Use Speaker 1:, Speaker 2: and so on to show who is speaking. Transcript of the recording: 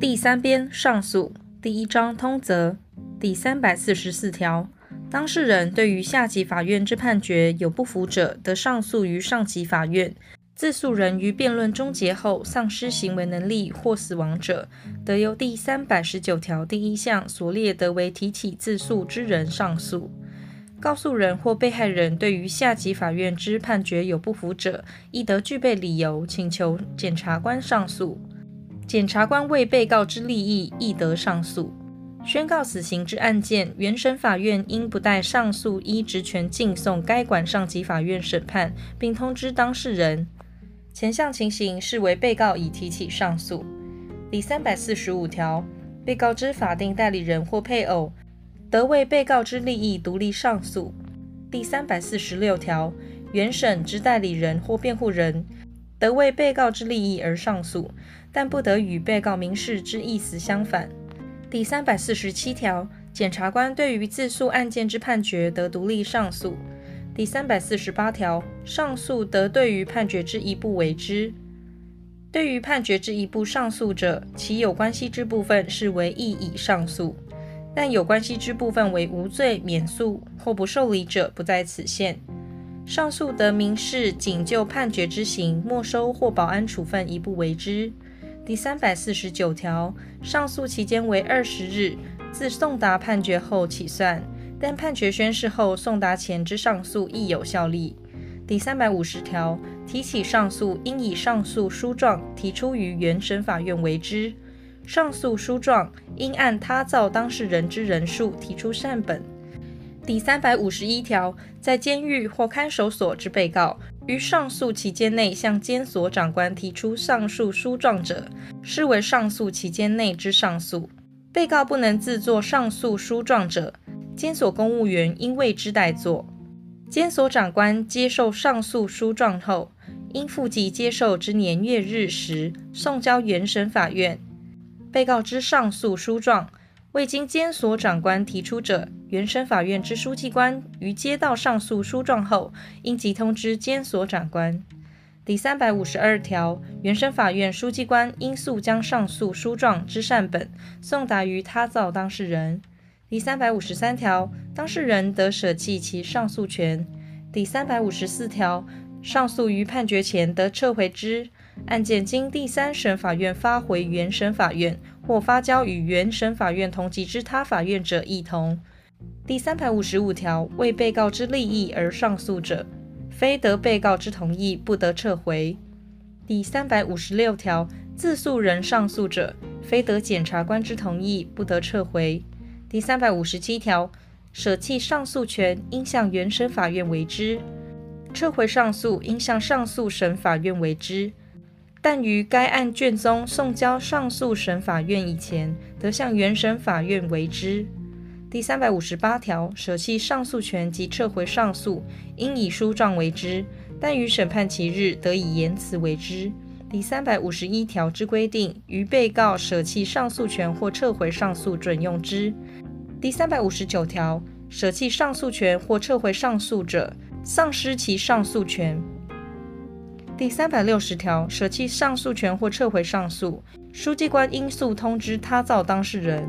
Speaker 1: 第三编上诉第一章通则第三百四十四条，当事人对于下级法院之判决有不服者，得上诉于上级法院。自诉人于辩论终结后丧失行为能力或死亡者，得由第三百十九条第一项所列得为提起自诉之人上诉。告诉人或被害人对于下级法院之判决有不服者，亦得具备理由请求检察官上诉。检察官为被告之利益，亦得上诉。宣告死刑之案件，原审法院应不待上诉依职权敬送该管上级法院审判，并通知当事人。前项情形视为被告已提起上诉。第三百四十五条，被告之法定代理人或配偶，得为被告之利益独立上诉。第三百四十六条，原审之代理人或辩护人，得为被告之利益而上诉，但不得与被告民事之意思相反。第三百四十七条，检察官对于自诉案件之判决得独立上诉。第三百四十八条，上诉得对于判决之一部为之。对于判决之一部上诉者，其有关系之部分视为异议上诉；但有关系之部分为无罪、免诉或不受理者，不在此限。上诉得民事仅就判决之刑没收或保安处分一部为之。第三百四十九条，上诉期间为二十日，自送达判决后起算。但判决宣示后送达前之上诉亦有效力。第三百五十条，提起上诉应以上诉书状提出于原审法院为之。上诉书状应按他造当事人之人数提出缮本。第三百五十一条，在监狱或看守所之被告，于上诉期间内向监所长官提出上述书状者，视为上诉期间内之上诉。被告不能自作上诉书状者，监所公务员应为之代作。监所长官接受上诉书状后，应附记接受之年月日时，送交原审法院。被告之上诉书状未经监所长官提出者，原审法院之书记官于接到上诉书状后，应即通知监所长官。第三百五十二条，原审法院书记官应速将上诉书状之善本送达于他造当事人。第三百五十三条，当事人得舍弃其上诉权。第三百五十四条，上诉于判决前得撤回之。案件经第三审法院发回原审法院或发交与原审法院同级之他法院者，亦同。第三百五十五条，为被告之利益而上诉者，非得被告之同意，不得撤回。第三百五十六条，自诉人上诉者，非得检察官之同意，不得撤回。第三百五十七条，舍弃上诉权应向原审法院为之，撤回上诉应向上诉审法院为之，但于该案卷宗送交上诉审法院以前，得向原审法院为之。第三百五十八条，舍弃上诉权及撤回上诉，应以书状为之，但于审判期日，得以言辞为之。第三百五十一条之规定，于被告舍弃上诉权或撤回上诉准用之。第三百五十九条，舍弃上诉权或撤回上诉者，丧失其上诉权。第三百六十条，舍弃上诉权或撤回上诉，书记官应速通知他造当事人。